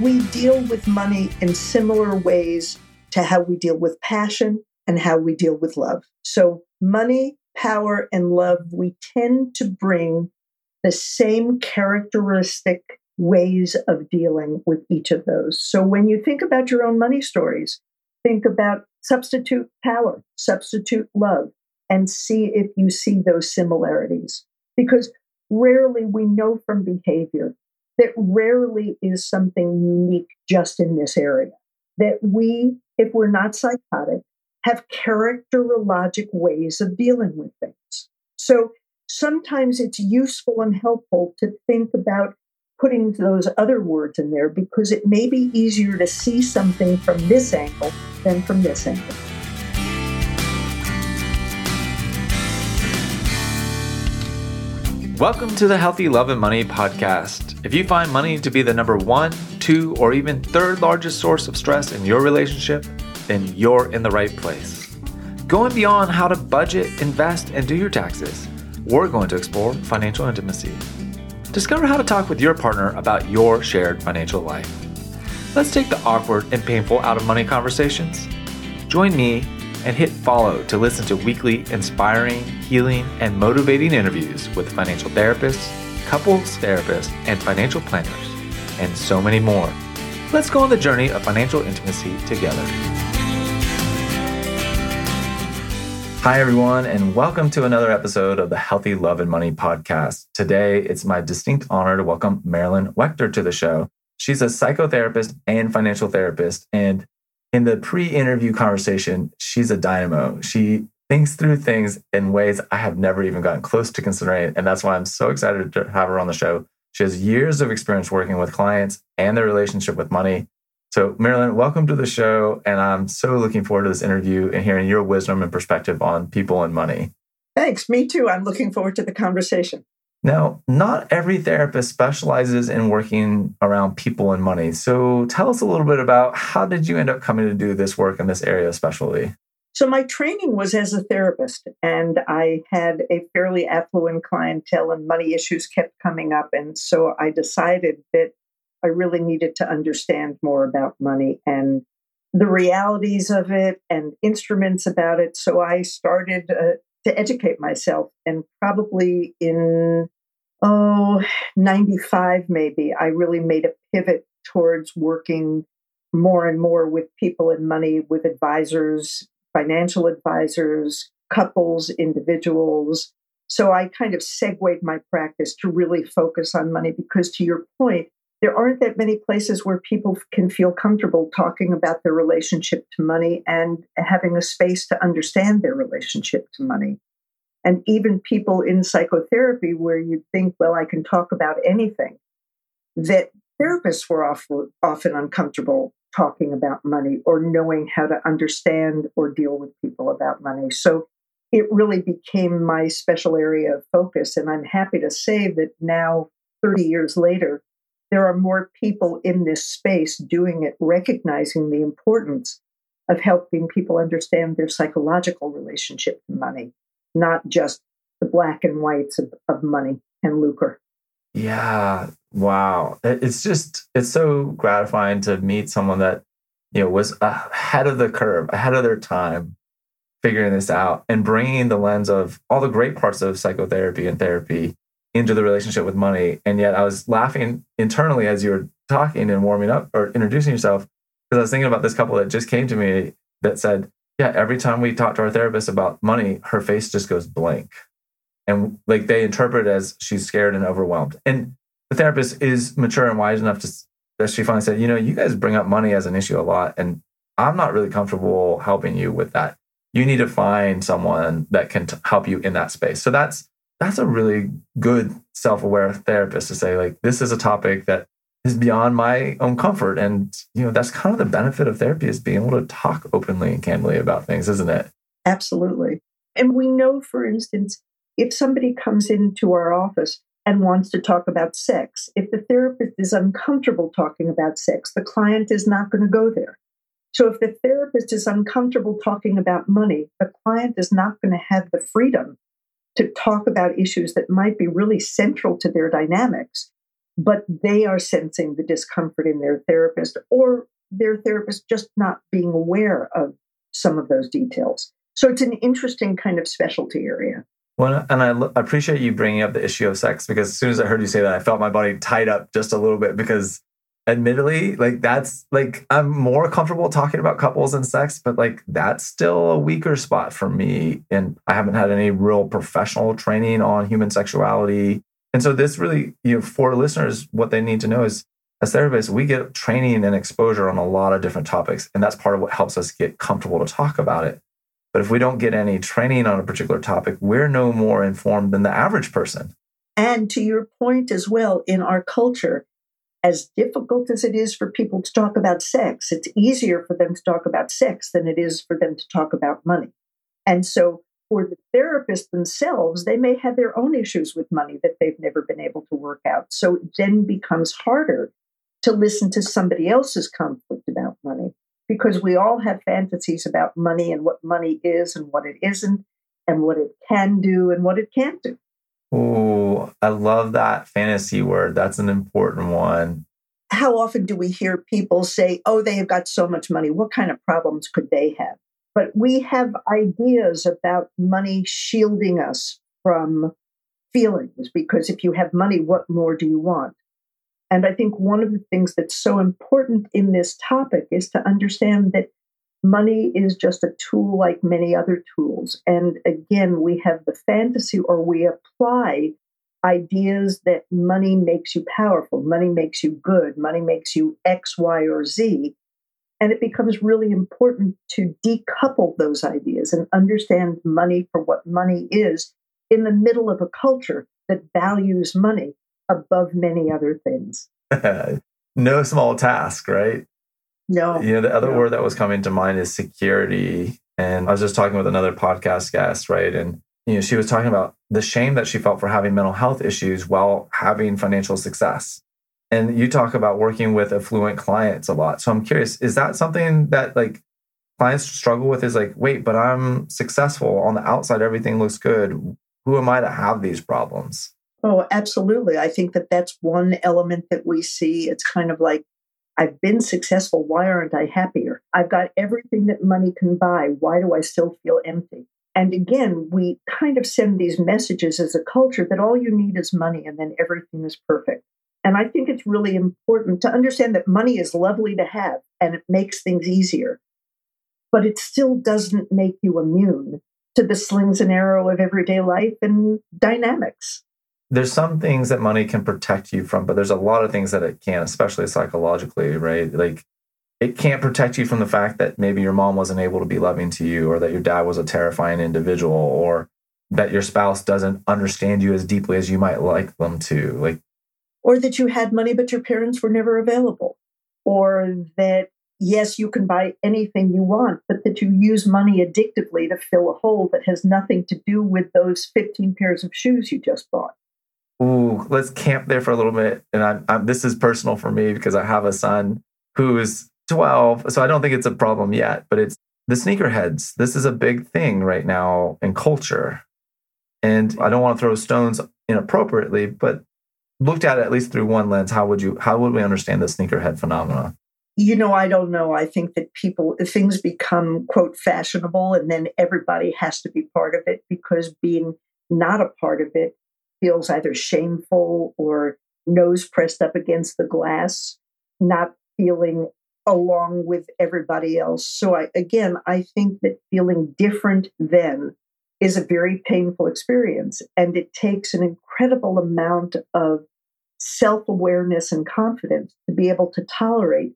we deal with money in similar ways to how we deal with passion and how we deal with love. So, money, power, and love, we tend to bring the same characteristic ways of dealing with each of those. So, when you think about your own money stories, think about substitute power, substitute love, and see if you see those similarities. Because rarely we know from behavior that rarely is something unique just in this area. That we, if we're not psychotic, have characterologic ways of dealing with things. So sometimes it's useful and helpful to think about putting those other words in there because it may be easier to see something from this angle than from this angle. Welcome to the Healthy Love and Money podcast. If you find money to be the number one, two, or even third largest source of stress in your relationship, then you're in the right place. Going beyond how to budget, invest, and do your taxes, we're going to explore financial intimacy. Discover how to talk with your partner about your shared financial life. Let's take the awkward and painful out of money conversations. Join me and hit follow to listen to weekly inspiring, healing, and motivating interviews with financial therapists, couples therapists, and financial planners, and so many more. Let's go on the journey of financial intimacy together. Hi, everyone, and welcome to another episode of the Healthy Love and Money podcast. Today, it's my distinct honor to welcome Marilyn Wechter to the show. She's a psychotherapist and financial therapist, and in the pre-interview conversation, she's a dynamo. She thinks through things in ways I have never even gotten close to considering. And that's why I'm so excited to have her on the show. She has years of experience working with clients and their relationship with money. So, Marilyn, welcome to the show. And I'm so looking forward to this interview and hearing your wisdom and perspective on people and money. Thanks. Me too. I'm looking forward to the conversation. Now, not every therapist specializes in working around people and money. So tell us a little bit about how did you end up coming to do this work in this area especially? So my training was as a therapist and I had a fairly affluent clientele and money issues kept coming up and so I decided that I really needed to understand more about money and the realities of it and instruments about it. So I started uh, to educate myself. And probably in oh, 95 maybe, I really made a pivot towards working more and more with people and money, with advisors, financial advisors, couples, individuals. So I kind of segued my practice to really focus on money because, to your point, there aren't that many places where people can feel comfortable talking about their relationship to money and having a space to understand their relationship to money and even people in psychotherapy where you think, well, I can talk about anything, that therapists were often uncomfortable talking about money or knowing how to understand or deal with people about money. So it really became my special area of focus. And I'm happy to say that now, 30 years later, there are more people in this space doing it, recognizing the importance of helping people understand their psychological relationship to money not just the black and whites of, of money and lucre. Yeah. Wow. It's just, it's so gratifying to meet someone that, you know, was ahead of the curve, ahead of their time, figuring this out and bringing the lens of all the great parts of psychotherapy and therapy into the relationship with money. And yet I was laughing internally as you were talking and warming up or introducing yourself because I was thinking about this couple that just came to me that said, yeah, every time we talk to our therapist about money, her face just goes blank. And like they interpret it as she's scared and overwhelmed. And the therapist is mature and wise enough to that she finally said, you know, you guys bring up money as an issue a lot. And I'm not really comfortable helping you with that. You need to find someone that can t- help you in that space. So that's that's a really good self-aware therapist to say like this is a topic that is beyond my own comfort. And, you know, that's kind of the benefit of therapy is being able to talk openly and candidly about things, isn't it? Absolutely. And we know, for instance, if somebody comes into our office and wants to talk about sex, if the therapist is uncomfortable talking about sex, the client is not going to go there. So if the therapist is uncomfortable talking about money, the client is not going to have the freedom to talk about issues that might be really central to their dynamics but they are sensing the discomfort in their therapist or their therapist just not being aware of some of those details. So it's an interesting kind of specialty area. Well, and I appreciate you bringing up the issue of sex because as soon as I heard you say that, I felt my body tied up just a little bit because admittedly, like that's like I'm more comfortable talking about couples and sex, but like that's still a weaker spot for me. And I haven't had any real professional training on human sexuality. And so this really, you know, for listeners, what they need to know is as therapists, we get training and exposure on a lot of different topics. And that's part of what helps us get comfortable to talk about it. But if we don't get any training on a particular topic, we're no more informed than the average person. And to your point as well, in our culture, as difficult as it is for people to talk about sex, it's easier for them to talk about sex than it is for them to talk about money. And so for the therapists themselves, they may have their own issues with money that they've never been able to work out. So it then becomes harder to listen to somebody else's conflict about money because we all have fantasies about money and what money is and what it isn't and what it can do and what it can't do. Oh, I love that fantasy word. That's an important one. How often do we hear people say, oh, they have got so much money? What kind of problems could they have? But we have ideas about money shielding us from feelings because if you have money, what more do you want? And I think one of the things that's so important in this topic is to understand that money is just a tool like many other tools. And again, we have the fantasy or we apply ideas that money makes you powerful, money makes you good, money makes you X, Y, or Z. And it becomes really important to decouple those ideas and understand money for what money is in the middle of a culture that values money above many other things. no small task, right? No. You know, the other no. word that was coming to mind is security. And I was just talking with another podcast guest, right? And, you know, she was talking about the shame that she felt for having mental health issues while having financial success. And you talk about working with affluent clients a lot. So I'm curious, is that something that like clients struggle with? Is like, wait, but I'm successful on the outside, everything looks good. Who am I to have these problems? Oh, absolutely. I think that that's one element that we see. It's kind of like, I've been successful. Why aren't I happier? I've got everything that money can buy. Why do I still feel empty? And again, we kind of send these messages as a culture that all you need is money and then everything is perfect. And I think it's really important to understand that money is lovely to have and it makes things easier, but it still doesn't make you immune to the slings and arrow of everyday life and dynamics there's some things that money can protect you from, but there's a lot of things that it can't, especially psychologically, right? Like it can't protect you from the fact that maybe your mom wasn't able to be loving to you, or that your dad was a terrifying individual, or that your spouse doesn't understand you as deeply as you might like them to. Like, or that you had money, but your parents were never available, or that yes, you can buy anything you want, but that you use money addictively to fill a hole that has nothing to do with those 15 pairs of shoes you just bought ooh, let's camp there for a little bit. And I'm, I'm, this is personal for me because I have a son who is 12. So I don't think it's a problem yet, but it's the sneakerheads. This is a big thing right now in culture. And I don't want to throw stones inappropriately, but looked at it at least through one lens, how would you, how would we understand the sneakerhead phenomenon? You know, I don't know. I think that people, things become, quote, fashionable, and then everybody has to be part of it because being not a part of it feels either shameful or nose pressed up against the glass, not feeling along with everybody else. So, I, again, I think that feeling different then is a very painful experience. And it takes an incredible amount of self awareness and confidence to be able to tolerate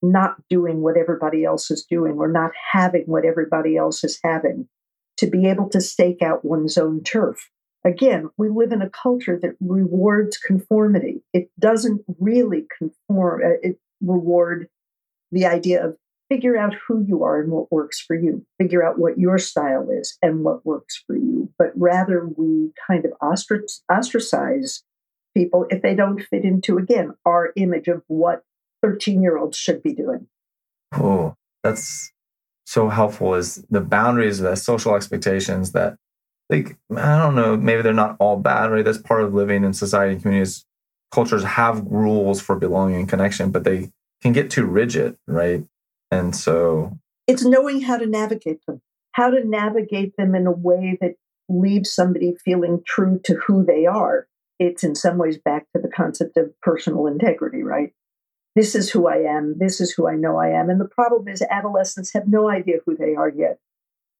not doing what everybody else is doing or not having what everybody else is having, to be able to stake out one's own turf again, we live in a culture that rewards conformity. It doesn't really conform, uh, it reward the idea of figure out who you are and what works for you, figure out what your style is and what works for you. But rather, we kind of ostracize people if they don't fit into, again, our image of what 13 year olds should be doing. Oh, that's so helpful is the boundaries, the social expectations that like I don't know, maybe they're not all bad, right? That's part of living in society and communities. cultures have rules for belonging and connection, but they can get too rigid, right? And so it's knowing how to navigate them, how to navigate them in a way that leaves somebody feeling true to who they are. It's in some ways back to the concept of personal integrity, right? This is who I am. This is who I know I am. And the problem is, adolescents have no idea who they are yet.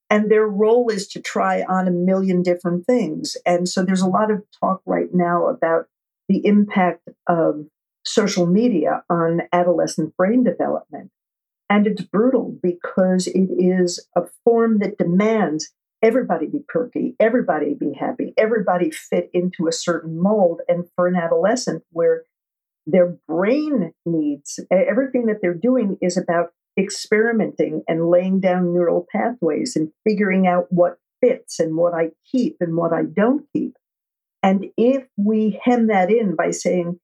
And their role is to try on a million different things. And so there's a lot of talk right now about the impact of social media on adolescent brain development. And it's brutal because it is a form that demands everybody be perky, everybody be happy, everybody fit into a certain mold. And for an adolescent, where their brain needs everything that they're doing is about experimenting and laying down neural pathways and figuring out what fits and what I keep and what I don't keep. And if we hem that in by saying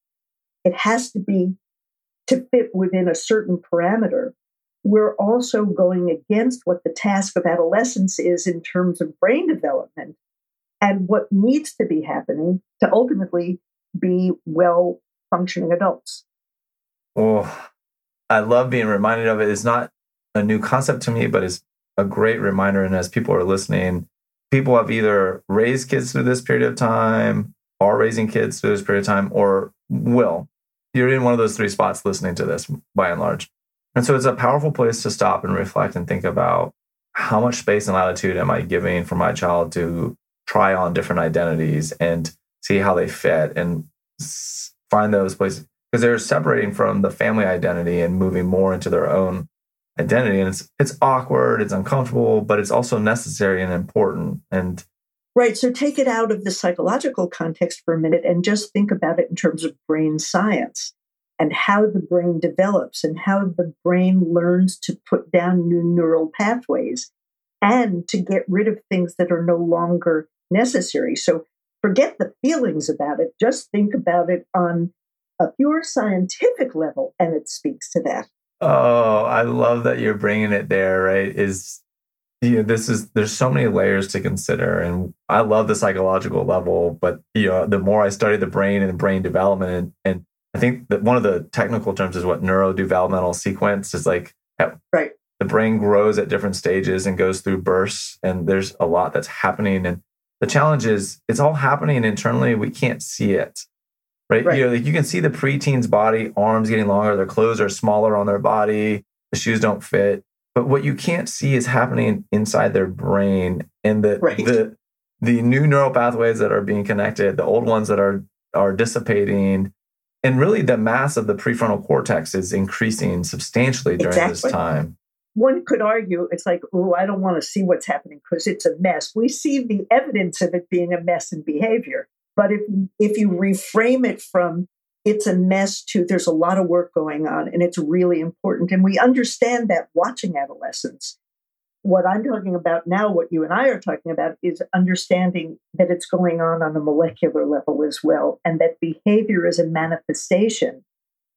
it has to be to fit within a certain parameter, we're also going against what the task of adolescence is in terms of brain development and what needs to be happening to ultimately be well functioning adults. Oh, I love being reminded of it. It's not a new concept to me, but it's a great reminder. And as people are listening, people have either raised kids through this period of time, are raising kids through this period of time, or will. You're in one of those three spots listening to this by and large. And so it's a powerful place to stop and reflect and think about how much space and latitude am I giving for my child to try on different identities and see how they fit and find those places. Because they're separating from the family identity and moving more into their own identity. And it's it's awkward it's uncomfortable but it's also necessary and important. And right so take it out of the psychological context for a minute and just think about it in terms of brain science and how the brain develops and how the brain learns to put down new neural pathways and to get rid of things that are no longer necessary. So forget the feelings about it. Just think about it on a pure scientific level and it speaks to that. Oh, I love that you're bringing it there, right? Is you know, this is there's so many layers to consider and I love the psychological level, but you know, the more I study the brain and brain development and, I think that one of the technical terms is what neurodevelopmental sequence is like right. The brain grows at different stages and goes through bursts and there's a lot that's happening and the challenge is it's all happening internally. We can't see it right? right? You know, like you can see the preteen's body, arms getting longer, their clothes are smaller on their body, the shoes don't fit. But what you can't see is happening inside their brain and the right. the the new neural pathways that are being connected, the old ones that are are dissipating. And really the mass of the prefrontal cortex is increasing substantially during exactly. this time. One could argue it's like, oh, I don't want to see what's happening because it's a mess. We see the evidence of it being a mess in behavior. But if if you reframe it from it's a mess to there's a lot of work going on and it's really important, and we understand that watching adolescence. What I'm talking about now, what you and I are talking about, is understanding that it's going on on a molecular level as well, and that behavior is a manifestation,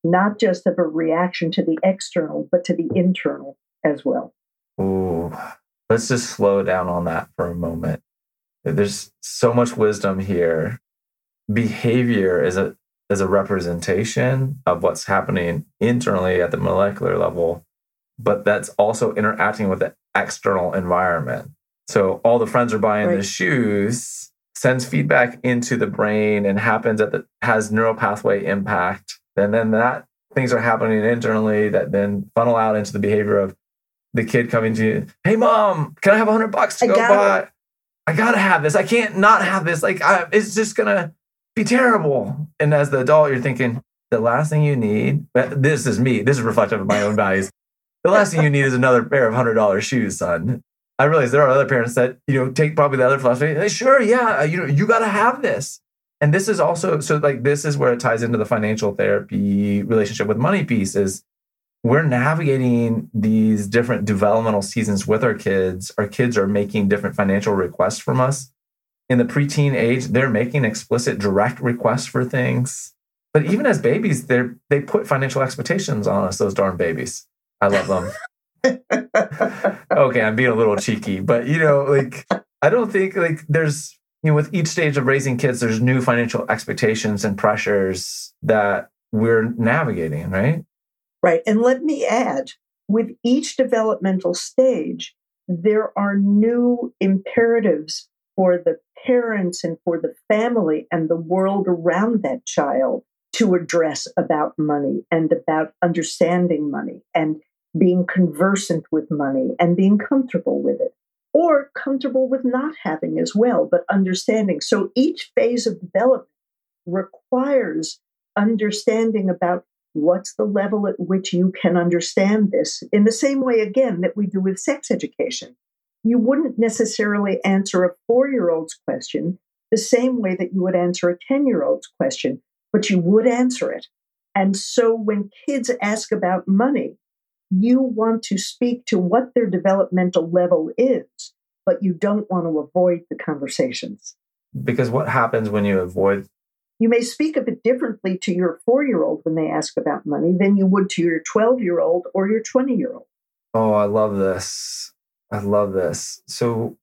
not just of a reaction to the external, but to the internal as well. Ooh, let's just slow down on that for a moment. There's so much wisdom here behavior is a is a representation of what's happening internally at the molecular level, but that's also interacting with the external environment. So all the friends are buying right. the shoes, sends feedback into the brain and happens at the has neural pathway impact. And then that things are happening internally that then funnel out into the behavior of the kid coming to you, hey mom, can I have a hundred bucks to I go buy? It. I gotta have this. I can't not have this. Like I, it's just gonna be terrible. And as the adult, you're thinking, the last thing you need, but this is me, this is reflective of my own values. The last thing you need is another pair of hundred dollar shoes, son. I realize there are other parents that, you know, take probably the other philosophy. Hey, sure, yeah, uh, you know, you gotta have this. And this is also so like this is where it ties into the financial therapy relationship with money piece is we're navigating these different developmental seasons with our kids. Our kids are making different financial requests from us in the preteen age, they're making explicit direct requests for things. But even as babies, they they put financial expectations on us, those darn babies. I love them. okay, I'm being a little cheeky, but you know, like I don't think like there's you know, with each stage of raising kids, there's new financial expectations and pressures that we're navigating, right? Right. And let me add with each developmental stage, there are new imperatives for the parents and for the family and the world around that child to address about money and about understanding money and being conversant with money and being comfortable with it or comfortable with not having as well, but understanding. So each phase of development requires understanding about what's the level at which you can understand this in the same way, again, that we do with sex education. You wouldn't necessarily answer a four year old's question the same way that you would answer a 10 year old's question, but you would answer it. And so when kids ask about money, you want to speak to what their developmental level is, but you don't want to avoid the conversations. Because what happens when you avoid? You may speak of it differently to your four year old when they ask about money than you would to your 12 year old or your 20 year old. Oh, I love this. I love this. So,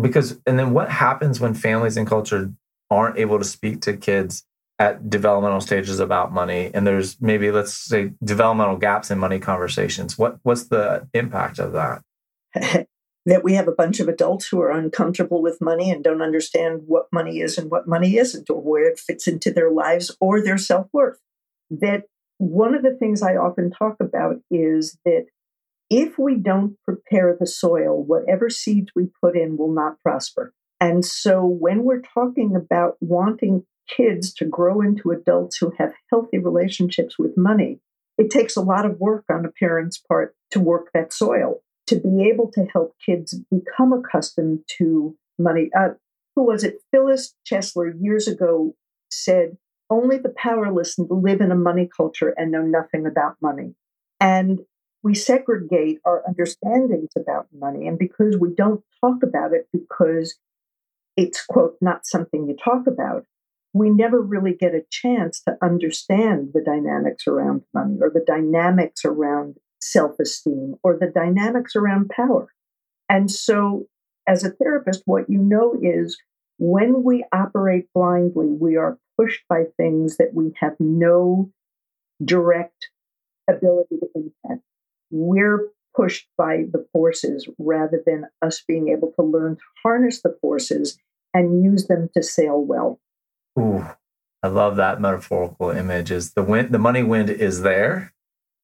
because, and then what happens when families and culture aren't able to speak to kids at developmental stages about money and there's maybe let's say developmental gaps in money conversations. What what's the impact of that? That we have a bunch of adults who are uncomfortable with money and don't understand what money is and what money isn't or where it fits into their lives or their self-worth. That one of the things i often talk about is that if we don't prepare the soil whatever seeds we put in will not prosper. And so when we're talking about wanting kids to grow into adults who have healthy relationships with money, it takes a lot of work on a parent's part to work that soil, to be able to help kids become accustomed to money. Uh, who was it? Phyllis Chesler years ago said, Only the powerless live in a money culture and know nothing about money. And we segregate our understandings about money. And because we don't talk about it because it's, quote, not something you talk about, we never really get a chance to understand the dynamics around money or the dynamics around self esteem or the dynamics around power. And so, as a therapist, what you know is when we operate blindly, we are pushed by things that we have no direct ability to impact. We're pushed by the forces rather than us being able to learn to harness the forces and use them to sail well. Ooh, I love that metaphorical image. Is the wind, the money wind is there,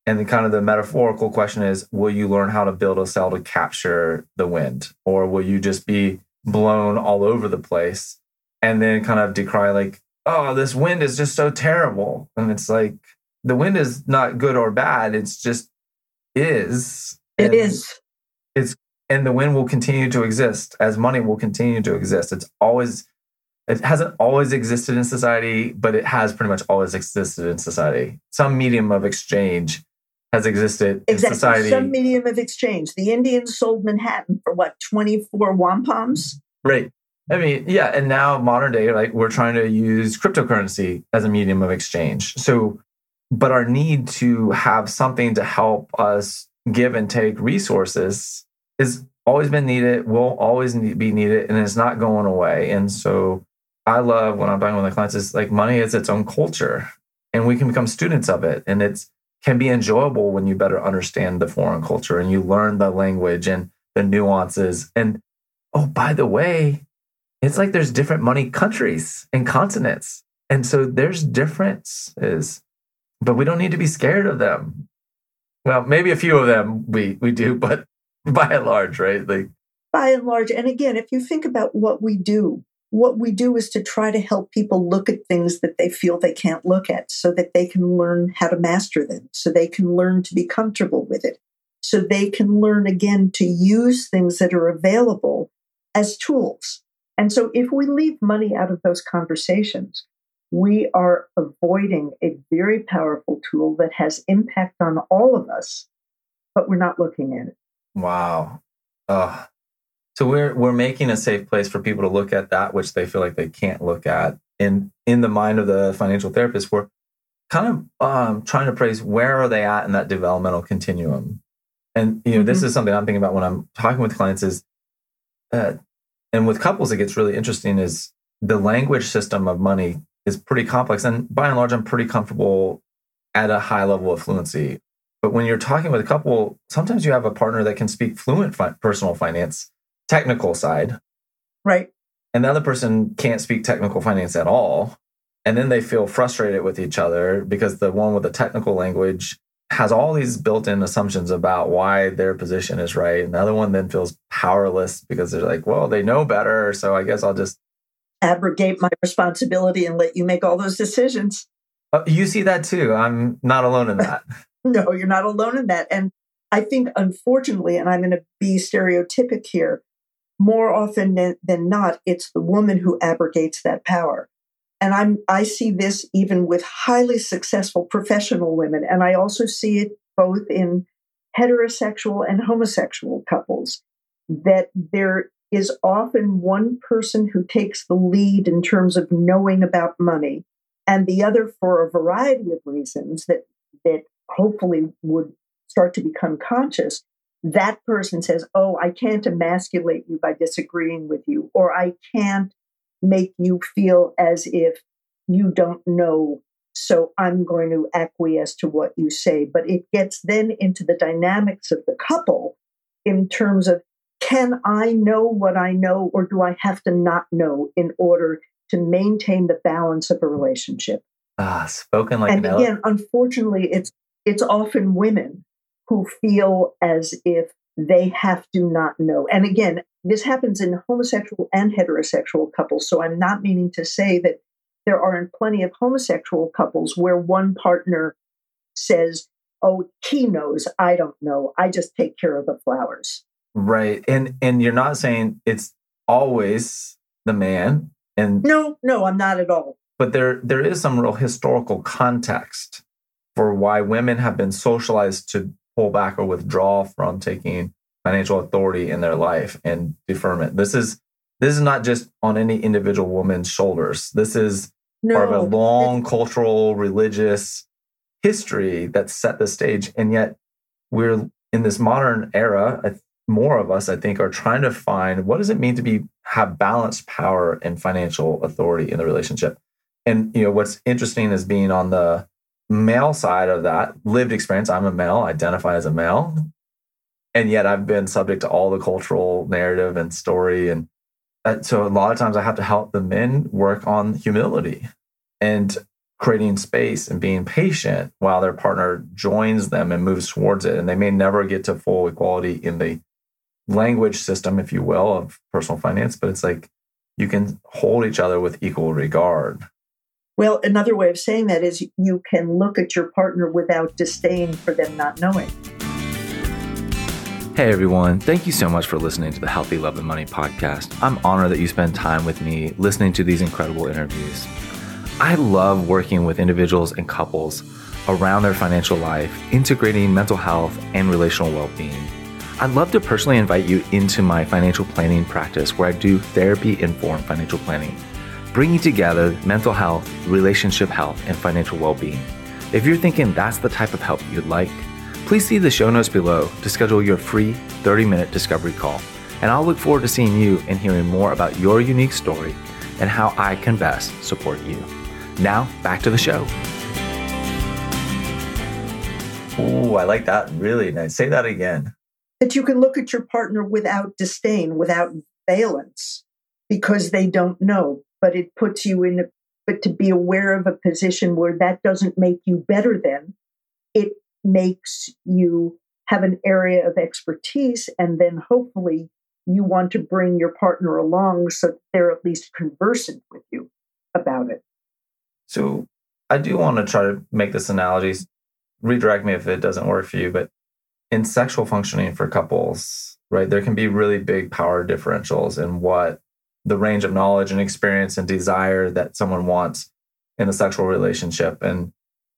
and the kind of the metaphorical question is: Will you learn how to build a cell to capture the wind, or will you just be blown all over the place and then kind of decry like, "Oh, this wind is just so terrible," and it's like the wind is not good or bad; it's just is. It is. It's and the wind will continue to exist as money will continue to exist. It's always it hasn't always existed in society, but it has pretty much always existed in society. Some medium of exchange has existed exactly. in society. Some medium of exchange. The Indians sold Manhattan for what, 24 wampums? Right. I mean, yeah. And now, modern day, like we're trying to use cryptocurrency as a medium of exchange. So, but our need to have something to help us give and take resources is always been needed, will always be needed, and it's not going away. And so, I love when I'm talking with my clients is like money is its own culture and we can become students of it. And it's can be enjoyable when you better understand the foreign culture and you learn the language and the nuances. And oh, by the way, it's like there's different money countries and continents. And so there's differences, but we don't need to be scared of them. Well, maybe a few of them we we do, but by and large, right? Like by and large. And again, if you think about what we do, what we do is to try to help people look at things that they feel they can't look at so that they can learn how to master them, so they can learn to be comfortable with it, so they can learn again to use things that are available as tools. And so if we leave money out of those conversations, we are avoiding a very powerful tool that has impact on all of us, but we're not looking at it. Wow. Oh, so we're we're making a safe place for people to look at that which they feel like they can't look at. And in the mind of the financial therapist, we're kind of um, trying to praise where are they at in that developmental continuum. And you know, mm-hmm. this is something I'm thinking about when I'm talking with clients is, uh, and with couples, it gets really interesting. Is the language system of money is pretty complex. And by and large, I'm pretty comfortable at a high level of fluency. But when you're talking with a couple, sometimes you have a partner that can speak fluent fi- personal finance, technical side. Right. And the other person can't speak technical finance at all. And then they feel frustrated with each other because the one with the technical language has all these built in assumptions about why their position is right. And the other one then feels powerless because they're like, well, they know better. So I guess I'll just abrogate my responsibility and let you make all those decisions. Uh, you see that too. I'm not alone in that. no, you're not alone in that. And I think, unfortunately, and I'm going to be stereotypic here, more often than, not, it's the woman who abrogates that power. And I'm, I see this even with highly successful professional women. And I also see it both in heterosexual and homosexual couples that there is often one person who takes the lead in terms of knowing about money and the other for a variety of reasons that that hopefully would start to become conscious that person says oh i can't emasculate you by disagreeing with you or i can't make you feel as if you don't know so i'm going to acquiesce to what you say but it gets then into the dynamics of the couple in terms of can I know what I know, or do I have to not know in order to maintain the balance of a relationship? Ah, spoken like and an again, unfortunately, it's it's often women who feel as if they have to not know. And again, this happens in homosexual and heterosexual couples. So I'm not meaning to say that there aren't plenty of homosexual couples where one partner says, Oh, he knows, I don't know. I just take care of the flowers. Right. And and you're not saying it's always the man and No, no, I'm not at all. But there there is some real historical context for why women have been socialized to pull back or withdraw from taking financial authority in their life and deferment. This is this is not just on any individual woman's shoulders. This is no, part of a long cultural, religious history that set the stage. And yet we're in this modern era, more of us, I think, are trying to find what does it mean to be have balanced power and financial authority in the relationship. And you know what's interesting is being on the male side of that lived experience. I'm a male, identify as a male, and yet I've been subject to all the cultural narrative and story, and uh, so a lot of times I have to help the men work on humility and creating space and being patient while their partner joins them and moves towards it. And they may never get to full equality in the language system, if you will, of personal finance, but it's like you can hold each other with equal regard. Well, another way of saying that is you can look at your partner without disdain for them not knowing. Hey everyone, thank you so much for listening to the Healthy Love and Money podcast. I'm honored that you spend time with me listening to these incredible interviews. I love working with individuals and couples around their financial life, integrating mental health and relational well being. I'd love to personally invite you into my financial planning practice where I do therapy informed financial planning, bringing together mental health, relationship health, and financial well being. If you're thinking that's the type of help you'd like, please see the show notes below to schedule your free 30 minute discovery call. And I'll look forward to seeing you and hearing more about your unique story and how I can best support you. Now, back to the show. Oh, I like that. Really nice. Say that again that you can look at your partner without disdain, without valence, because they don't know. But it puts you in a, but to be aware of a position where that doesn't make you better than, it makes you have an area of expertise. And then hopefully you want to bring your partner along so they're at least conversant with you about it. So I do want to try to make this analogy. Redirect me if it doesn't work for you, but in sexual functioning for couples, right, there can be really big power differentials in what the range of knowledge and experience and desire that someone wants in a sexual relationship. And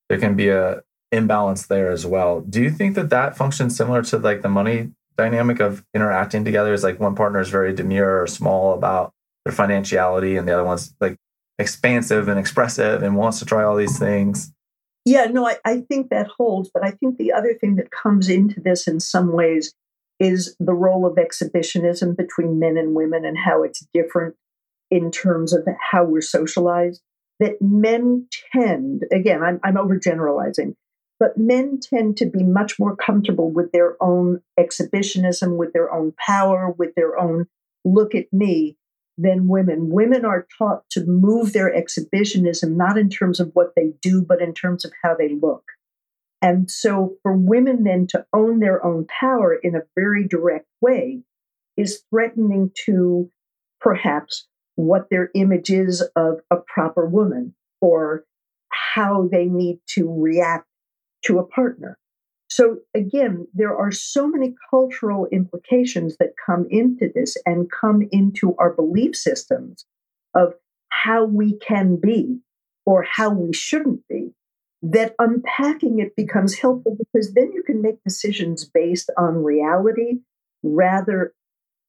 there can be a imbalance there as well. Do you think that that functions similar to like the money dynamic of interacting together? Is like one partner is very demure or small about their financiality, and the other one's like expansive and expressive and wants to try all these things. Yeah, no, I, I think that holds. But I think the other thing that comes into this in some ways is the role of exhibitionism between men and women and how it's different in terms of how we're socialized that men tend, again, I'm, I'm overgeneralizing, but men tend to be much more comfortable with their own exhibitionism, with their own power, with their own look at me than women. Women are taught to move their exhibitionism not in terms of what they do, but in terms of how they look. And so for women then to own their own power in a very direct way is threatening to perhaps what their image is of a proper woman or how they need to react to a partner. So, again, there are so many cultural implications that come into this and come into our belief systems of how we can be or how we shouldn't be that unpacking it becomes helpful because then you can make decisions based on reality rather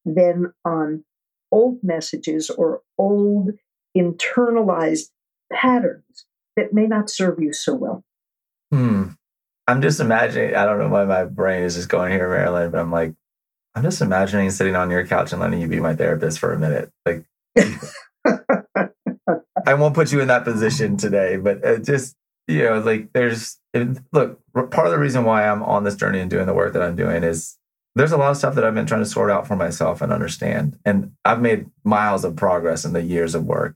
than on old messages or old internalized patterns that may not serve you so well. Hmm. I'm just imagining, I don't know why my brain is just going here, Marilyn, but I'm like, I'm just imagining sitting on your couch and letting you be my therapist for a minute. Like, I won't put you in that position today, but uh, just, you know, like there's, look, part of the reason why I'm on this journey and doing the work that I'm doing is there's a lot of stuff that I've been trying to sort out for myself and understand. And I've made miles of progress in the years of work.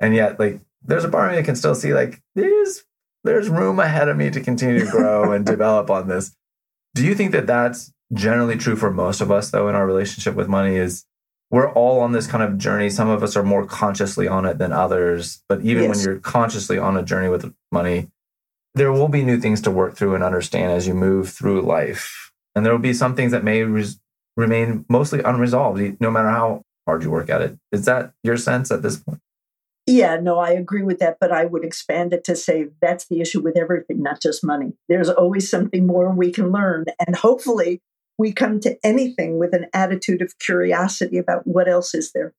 And yet, like, there's a part of me that can still see, like, there's there's room ahead of me to continue to grow and develop on this. Do you think that that's generally true for most of us, though, in our relationship with money? Is we're all on this kind of journey. Some of us are more consciously on it than others. But even yes. when you're consciously on a journey with money, there will be new things to work through and understand as you move through life and there will be some things that may res- remain mostly unresolved, no matter how hard you work at it. Is that your sense at this point? Yeah, no, I agree with that, but I would expand it to say that's the issue with everything, not just money. There's always something more we can learn. And hopefully, we come to anything with an attitude of curiosity about what else is there.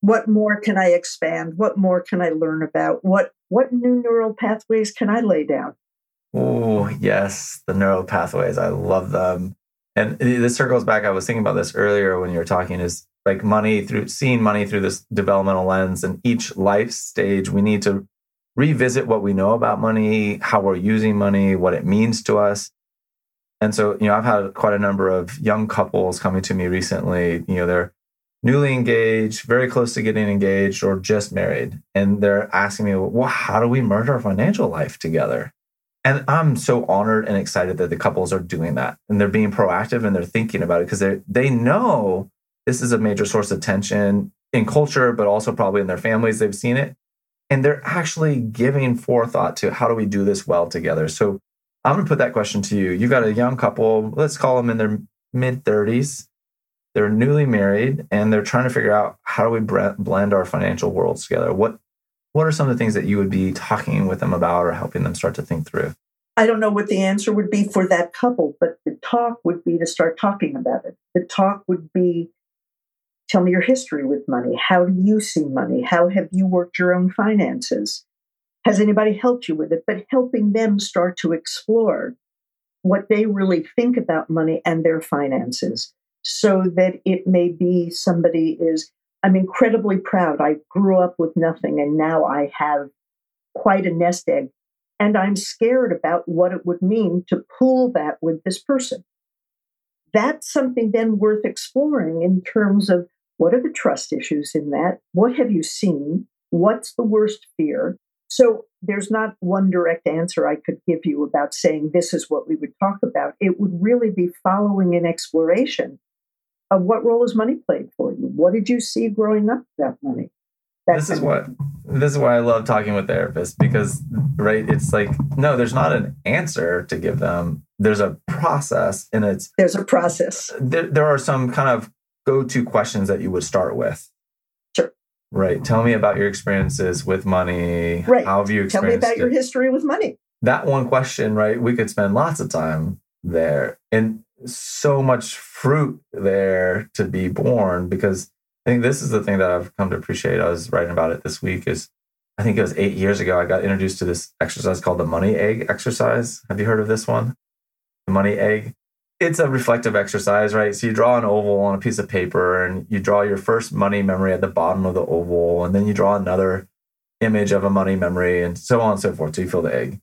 What more can I expand? What more can I learn about? What what new neural pathways can I lay down? Oh, yes, the neural pathways. I love them. And this circles back. I was thinking about this earlier when you were talking is like money through seeing money through this developmental lens and each life stage we need to revisit what we know about money, how we're using money, what it means to us. And so, you know, I've had quite a number of young couples coming to me recently. You know, they're newly engaged, very close to getting engaged, or just married. And they're asking me, well, how do we merge our financial life together? And I'm so honored and excited that the couples are doing that and they're being proactive and they're thinking about it because they they know this is a major source of tension in culture, but also probably in their families. They've seen it. And they're actually giving forethought to how do we do this well together. So I'm going to put that question to you. You've got a young couple, let's call them in their mid 30s. They're newly married and they're trying to figure out how do we blend our financial worlds together? What what are some of the things that you would be talking with them about or helping them start to think through? I don't know what the answer would be for that couple, but the talk would be to start talking about it. The talk would be tell me your history with money. How do you see money? How have you worked your own finances? Has anybody helped you with it? But helping them start to explore what they really think about money and their finances so that it may be somebody is I'm incredibly proud. I grew up with nothing and now I have quite a nest egg. And I'm scared about what it would mean to pool that with this person. That's something then worth exploring in terms of what are the trust issues in that? What have you seen? What's the worst fear? So there's not one direct answer I could give you about saying this is what we would talk about. It would really be following an exploration of what role has money played for you? What did you see growing up about money? That this is what this is why I love talking with therapists because right it's like no there's not an answer to give them there's a process and it's there's a process there, there are some kind of go-to questions that you would start with right tell me about your experiences with money right how have you tell me about it? your history with money that one question right we could spend lots of time there and so much fruit there to be borne because I think this is the thing that I've come to appreciate. I was writing about it this week is I think it was eight years ago, I got introduced to this exercise called the money egg exercise. Have you heard of this one? The money egg. It's a reflective exercise, right? So you draw an oval on a piece of paper and you draw your first money memory at the bottom of the oval, and then you draw another image of a money memory and so on and so forth. So you fill the egg.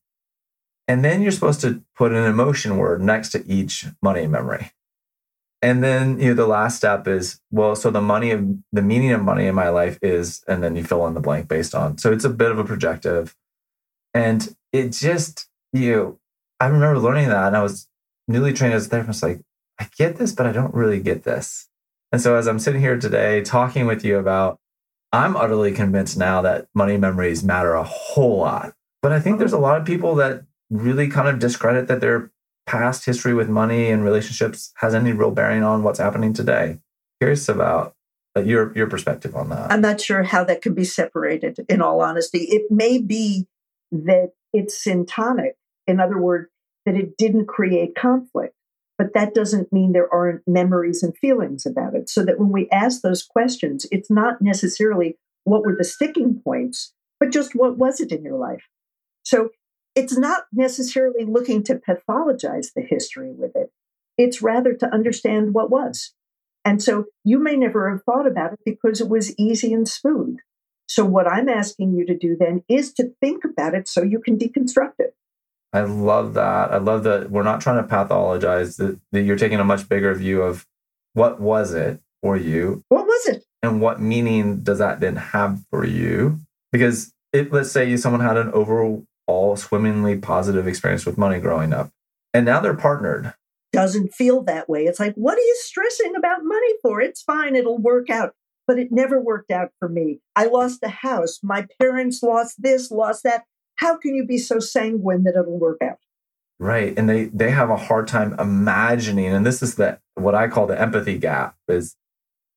And then you're supposed to put an emotion word next to each money memory. And then you know the last step is well, so the money of the meaning of money in my life is, and then you fill in the blank based on. So it's a bit of a projective. And it just, you know, I remember learning that and I was newly trained as a therapist, like, I get this, but I don't really get this. And so as I'm sitting here today talking with you about, I'm utterly convinced now that money memories matter a whole lot. But I think there's a lot of people that really kind of discredit that their past history with money and relationships has any real bearing on what's happening today. Curious about uh, your your perspective on that. I'm not sure how that can be separated. In all honesty, it may be that it's syntonic. In other words, that it didn't create conflict. But that doesn't mean there aren't memories and feelings about it. So that when we ask those questions, it's not necessarily what were the sticking points, but just what was it in your life. So it's not necessarily looking to pathologize the history with it. It's rather to understand what was. And so you may never have thought about it because it was easy and smooth. So what I'm asking you to do then is to think about it so you can deconstruct it. I love that. I love that we're not trying to pathologize that, that you're taking a much bigger view of what was it for you? What was it? And what meaning does that then have for you? Because if let's say someone had an overall swimmingly positive experience with money growing up and now they're partnered. Doesn't feel that way. It's like, what are you stressing about money for? It's fine, it'll work out. But it never worked out for me. I lost the house. My parents lost this, lost that how can you be so sanguine that it'll work out? Right. And they they have a hard time imagining, and this is the what I call the empathy gap is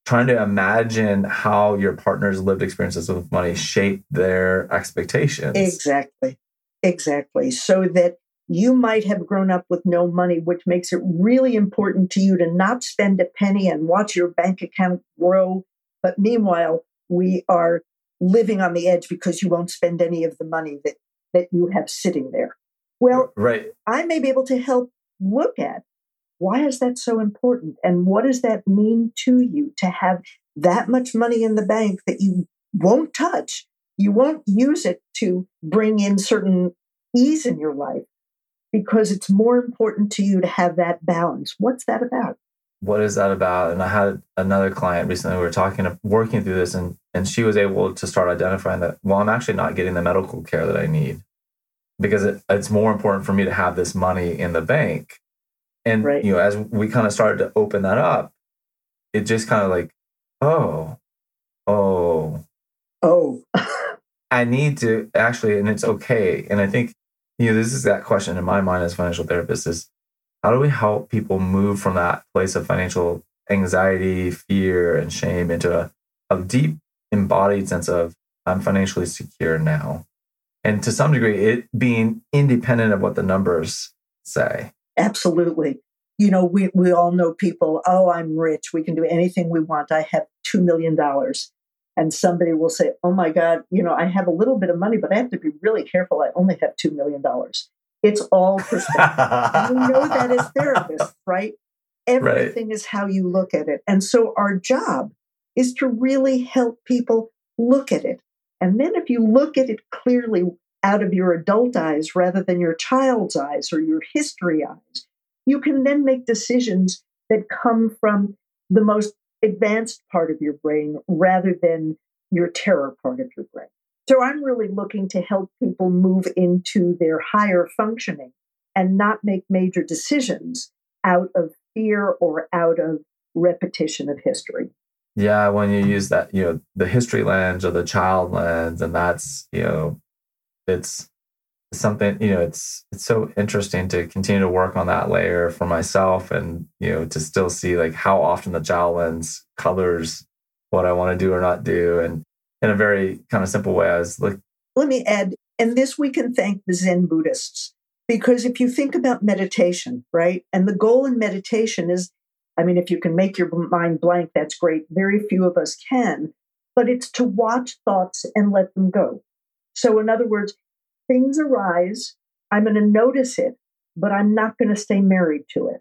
trying to imagine how your partner's lived experiences with money shape their expectations. Exactly. Exactly. So that you might have grown up with no money, which makes it really important to you to not spend a penny and watch your bank account grow. But meanwhile, we are living on the edge because you won't spend any of the money that that you have sitting there. Well, right. I may be able to help look at why is that so important and what does that mean to you to have that much money in the bank that you won't touch. You won't use it to bring in certain ease in your life because it's more important to you to have that balance. What's that about? What is that about? And I had another client recently. We were talking, working through this, and and she was able to start identifying that, well, I'm actually not getting the medical care that I need because it, it's more important for me to have this money in the bank. And, right. you know, as we kind of started to open that up, it just kind of like, oh, oh, oh, I need to actually, and it's okay. And I think, you know, this is that question in my mind as financial therapist is how do we help people move from that place of financial anxiety, fear, and shame into a, a deep embodied sense of I'm financially secure now. And to some degree, it being independent of what the numbers say. Absolutely. You know, we, we all know people, oh, I'm rich. We can do anything we want. I have $2 million. And somebody will say, oh my God, you know, I have a little bit of money, but I have to be really careful. I only have $2 million. It's all perspective. we know that as therapists, right? Everything right. is how you look at it. And so our job is to really help people look at it. And then if you look at it clearly out of your adult eyes rather than your child's eyes or your history eyes, you can then make decisions that come from the most advanced part of your brain rather than your terror part of your brain. So I'm really looking to help people move into their higher functioning and not make major decisions out of fear or out of repetition of history. Yeah, when you use that, you know, the history lens or the child lens, and that's, you know, it's something, you know, it's it's so interesting to continue to work on that layer for myself and, you know, to still see like how often the child lens colors what I want to do or not do. And in a very kind of simple way, I was like Let me add, and this we can thank the Zen Buddhists. Because if you think about meditation, right? And the goal in meditation is I mean, if you can make your mind blank, that's great. Very few of us can, but it's to watch thoughts and let them go. So, in other words, things arise. I'm going to notice it, but I'm not going to stay married to it.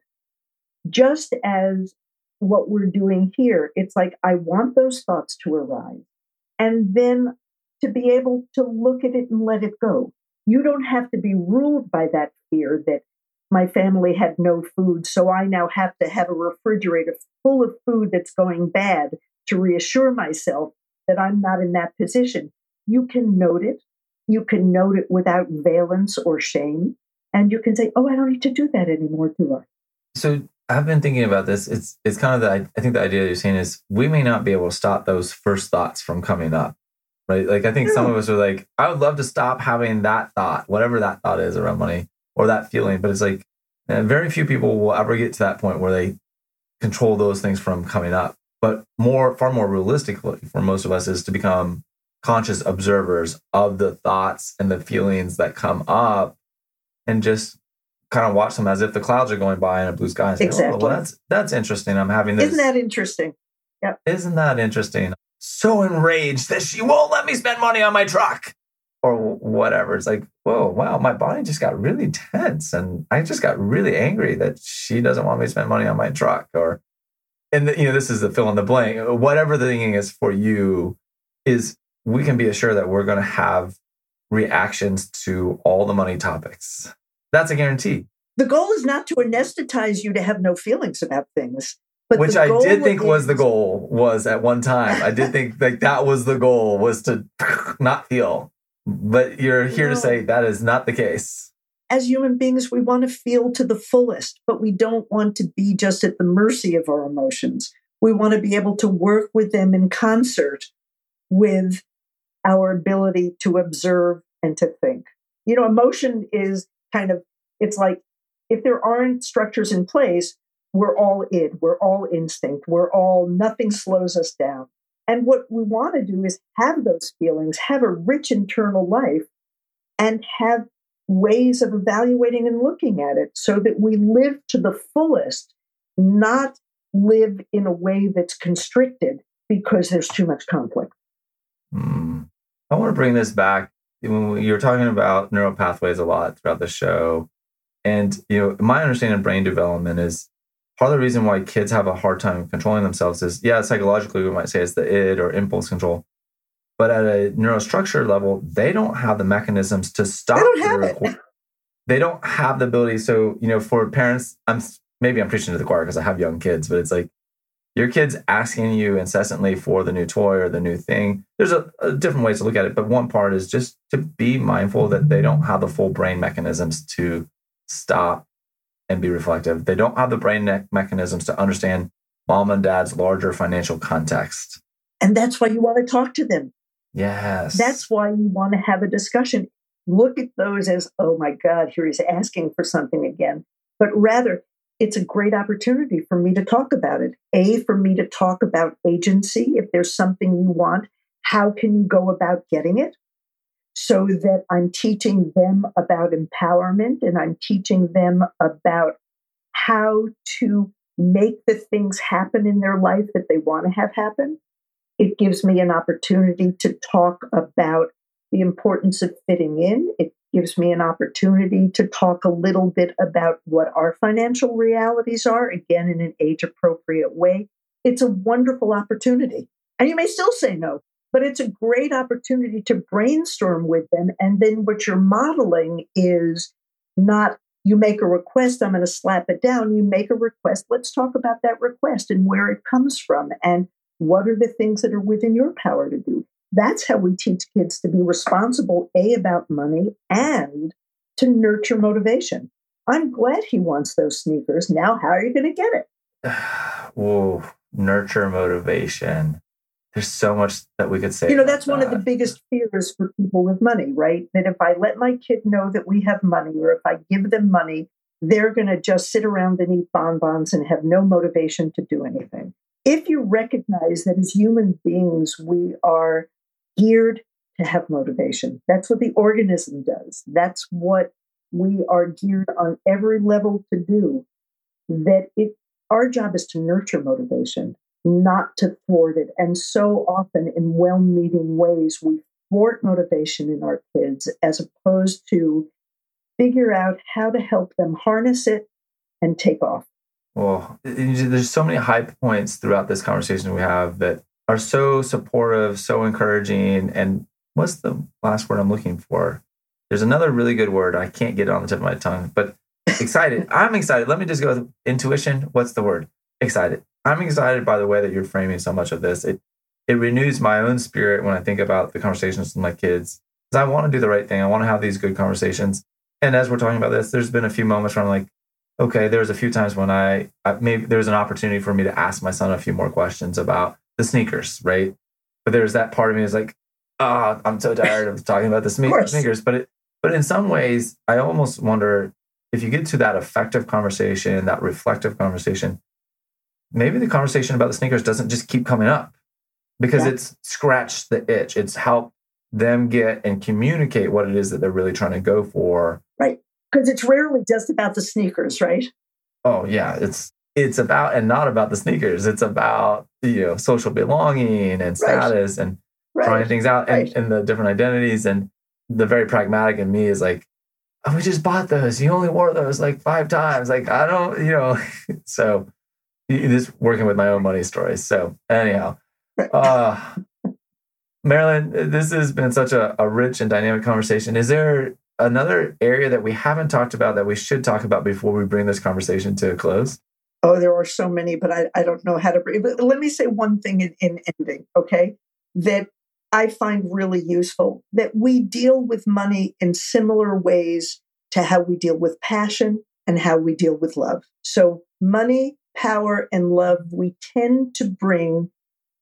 just as what we're doing here, it's like I want those thoughts to arise and then to be able to look at it and let it go. You don't have to be ruled by that fear that my family had no food, so I now have to have a refrigerator full of food that's going bad to reassure myself that I'm not in that position. You can note it. You can note it without valence or shame. And you can say, oh, I don't need to do that anymore, do I? So I've been thinking about this. It's it's kind of the I think the idea you're saying is we may not be able to stop those first thoughts from coming up. Right. Like I think some of us are like, I would love to stop having that thought, whatever that thought is around money or that feeling. But it's like uh, very few people will ever get to that point where they control those things from coming up. But more, far more realistically for most of us is to become conscious observers of the thoughts and the feelings that come up and just kind of watch them as if the clouds are going by in a blue sky. Say, exactly. Oh, well, that's that's interesting. I'm having this. Isn't that interesting? Yep. Isn't that interesting? So enraged that she won't let me spend money on my truck or whatever. It's like, whoa, wow, my body just got really tense, and I just got really angry that she doesn't want me to spend money on my truck. Or, and the, you know, this is the fill in the blank. Whatever the thing is for you, is we can be assured that we're going to have reactions to all the money topics. That's a guarantee. The goal is not to anesthetize you to have no feelings about things. But Which I did think was the goal was at one time. I did think like that was the goal was to not feel. But you're here to say that is not the case. As human beings, we want to feel to the fullest, but we don't want to be just at the mercy of our emotions. We want to be able to work with them in concert with our ability to observe and to think. You know, emotion is kind of, it's like if there aren't structures in place, we're all id, we're all instinct, we're all, nothing slows us down. And what we want to do is have those feelings, have a rich internal life, and have ways of evaluating and looking at it so that we live to the fullest, not live in a way that's constricted because there's too much conflict. Mm. I want to bring this back. When you were talking about neural pathways a lot throughout the show, and you know, my understanding of brain development is part of the reason why kids have a hard time controlling themselves is yeah, psychologically we might say it's the id or impulse control. But at a neurostructure level, they don't have the mechanisms to stop. They don't have it. They don't have the ability. So, you know, for parents, I'm maybe I'm preaching to the choir because I have young kids, but it's like your kid's asking you incessantly for the new toy or the new thing. There's a, a different ways to look at it, but one part is just to be mindful that they don't have the full brain mechanisms to stop and be reflective. They don't have the brain ne- mechanisms to understand mom and dad's larger financial context. And that's why you want to talk to them. Yes. That's why you want to have a discussion. Look at those as, oh my God, here he's asking for something again. But rather, it's a great opportunity for me to talk about it. A, for me to talk about agency. If there's something you want, how can you go about getting it? so that I'm teaching them about empowerment and I'm teaching them about how to make the things happen in their life that they want to have happen. It gives me an opportunity to talk about the importance of fitting in. It gives me an opportunity to talk a little bit about what our financial realities are, again, in an age appropriate way. It's a wonderful opportunity. And you may still say no, but it's a great opportunity to brainstorm with them. And then what you're modeling is not you make a request, I'm going to slap it down. You make a request, let's talk about that request and where it comes from and what are the things that are within your power to do. That's how we teach kids to be responsible, A, about money and to nurture motivation. I'm glad he wants those sneakers. Now, how are you going to get it? Whoa, nurture motivation there's so much that we could say. You know, that's that. one of the biggest fears for people with money, right? That if I let my kid know that we have money, or if I give them money, they're going to just sit around and eat bonbons and have no motivation to do anything. If you recognize that as human beings, we are geared to have motivation, that's what the organism does. That's what we are geared on every level to do. That it, our job is to nurture motivation not to thwart it. And so often, in well meaning ways, we thwart motivation in our kids as opposed to figure out how to help them harness it and take off. Well, there's so many high points throughout this conversation we have that are so supportive, so encouraging. And what's the last word I'm looking for? There's another really good word. I can't get it on the tip of my tongue, but excited. I'm excited. Let me just go with intuition. What's the word? Excited. I'm excited by the way that you're framing so much of this. It it renews my own spirit when I think about the conversations with my kids. Because I want to do the right thing. I want to have these good conversations. And as we're talking about this, there's been a few moments where I'm like, okay, there's a few times when I, I maybe there's an opportunity for me to ask my son a few more questions about the sneakers, right? But there's that part of me is like, oh, I'm so tired of talking about the sneakers. But it, but in some ways, I almost wonder if you get to that effective conversation, that reflective conversation, maybe the conversation about the sneakers doesn't just keep coming up because yeah. it's scratched the itch. It's helped them get and communicate what it is that they're really trying to go for. Right. Because it's rarely just about the sneakers, right? Oh yeah. It's it's about and not about the sneakers. It's about you know social belonging and status right. and right. trying things out and, right. and the different identities. And the very pragmatic in me is like, oh, we just bought those. You only wore those like five times. Like I don't, you know. so just working with my own money stories. So anyhow, uh, Marilyn, this has been such a, a rich and dynamic conversation. Is there another area that we haven't talked about that we should talk about before we bring this conversation to a close? Oh, there are so many, but I, I don't know how to. But let me say one thing in, in ending, okay? That I find really useful that we deal with money in similar ways to how we deal with passion and how we deal with love. So, money, power, and love, we tend to bring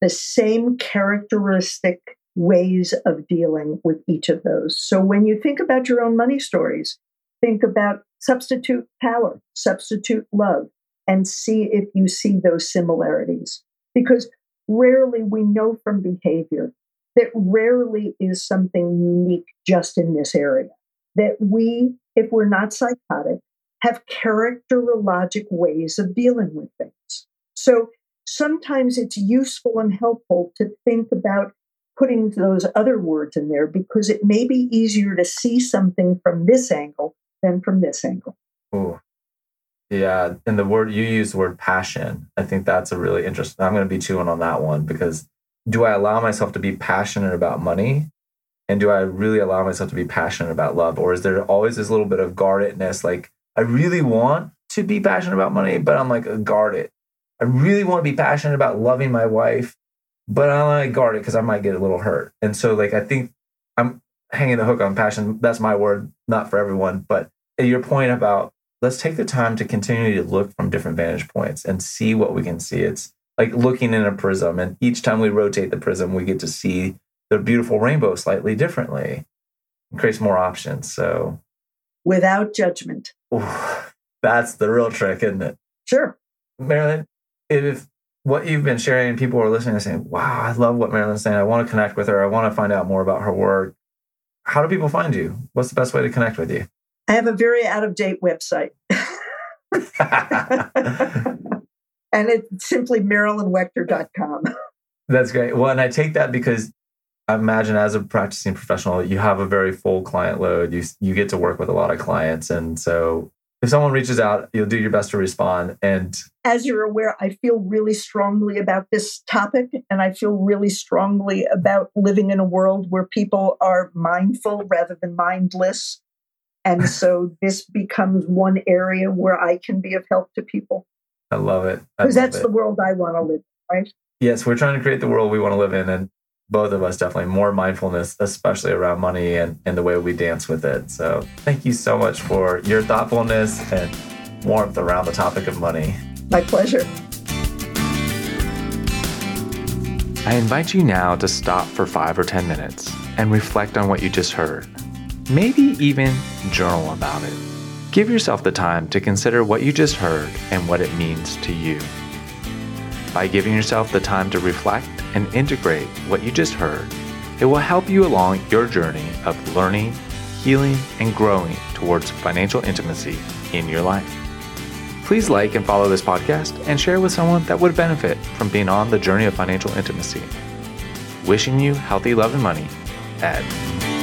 the same characteristic ways of dealing with each of those. So when you think about your own money stories, think about substitute power, substitute love, and see if you see those similarities. Because rarely we know from behavior that rarely is something unique just in this area. That we, if we're not psychotic, have characterologic ways of dealing with things. So sometimes it's useful and helpful to think about putting those other words in there because it may be easier to see something from this angle than from this angle. Oh, yeah. And the word you use the word passion. I think that's a really interesting. I'm going to be chewing on that one because do I allow myself to be passionate about money? And do I really allow myself to be passionate about love? Or is there always this little bit of guardedness? Like, I really want to be passionate about money, but I'm like, guard it. I really want to be passionate about loving my wife, but I want to guard it because I might get a little hurt. And so, like, I think I'm hanging the hook on passion. That's my word, not for everyone. But your point about let's take the time to continue to look from different vantage points and see what we can see. It's like looking in a prism, and each time we rotate the prism, we get to see the beautiful rainbow slightly differently. It creates more options. So, without judgment. Ooh, that's the real trick, isn't it? Sure. Marilyn, if what you've been sharing, people are listening and saying, wow, I love what Marilyn's saying. I want to connect with her. I want to find out more about her work. How do people find you? What's the best way to connect with you? I have a very out of date website. and it's simply marilynwechter.com. That's great. Well, and I take that because I imagine as a practicing professional, you have a very full client load. You you get to work with a lot of clients, and so if someone reaches out, you'll do your best to respond. And as you're aware, I feel really strongly about this topic, and I feel really strongly about living in a world where people are mindful rather than mindless. And so this becomes one area where I can be of help to people. I love it. Because that's it. the world I want to live, in, right? Yes, we're trying to create the world we want to live in. And both of us definitely more mindfulness, especially around money and, and the way we dance with it. So thank you so much for your thoughtfulness and warmth around the topic of money. My pleasure. I invite you now to stop for five or 10 minutes and reflect on what you just heard. Maybe even journal about it. Give yourself the time to consider what you just heard and what it means to you. By giving yourself the time to reflect and integrate what you just heard, it will help you along your journey of learning, healing, and growing towards financial intimacy in your life. Please like and follow this podcast and share with someone that would benefit from being on the journey of financial intimacy. Wishing you healthy love and money, Ed.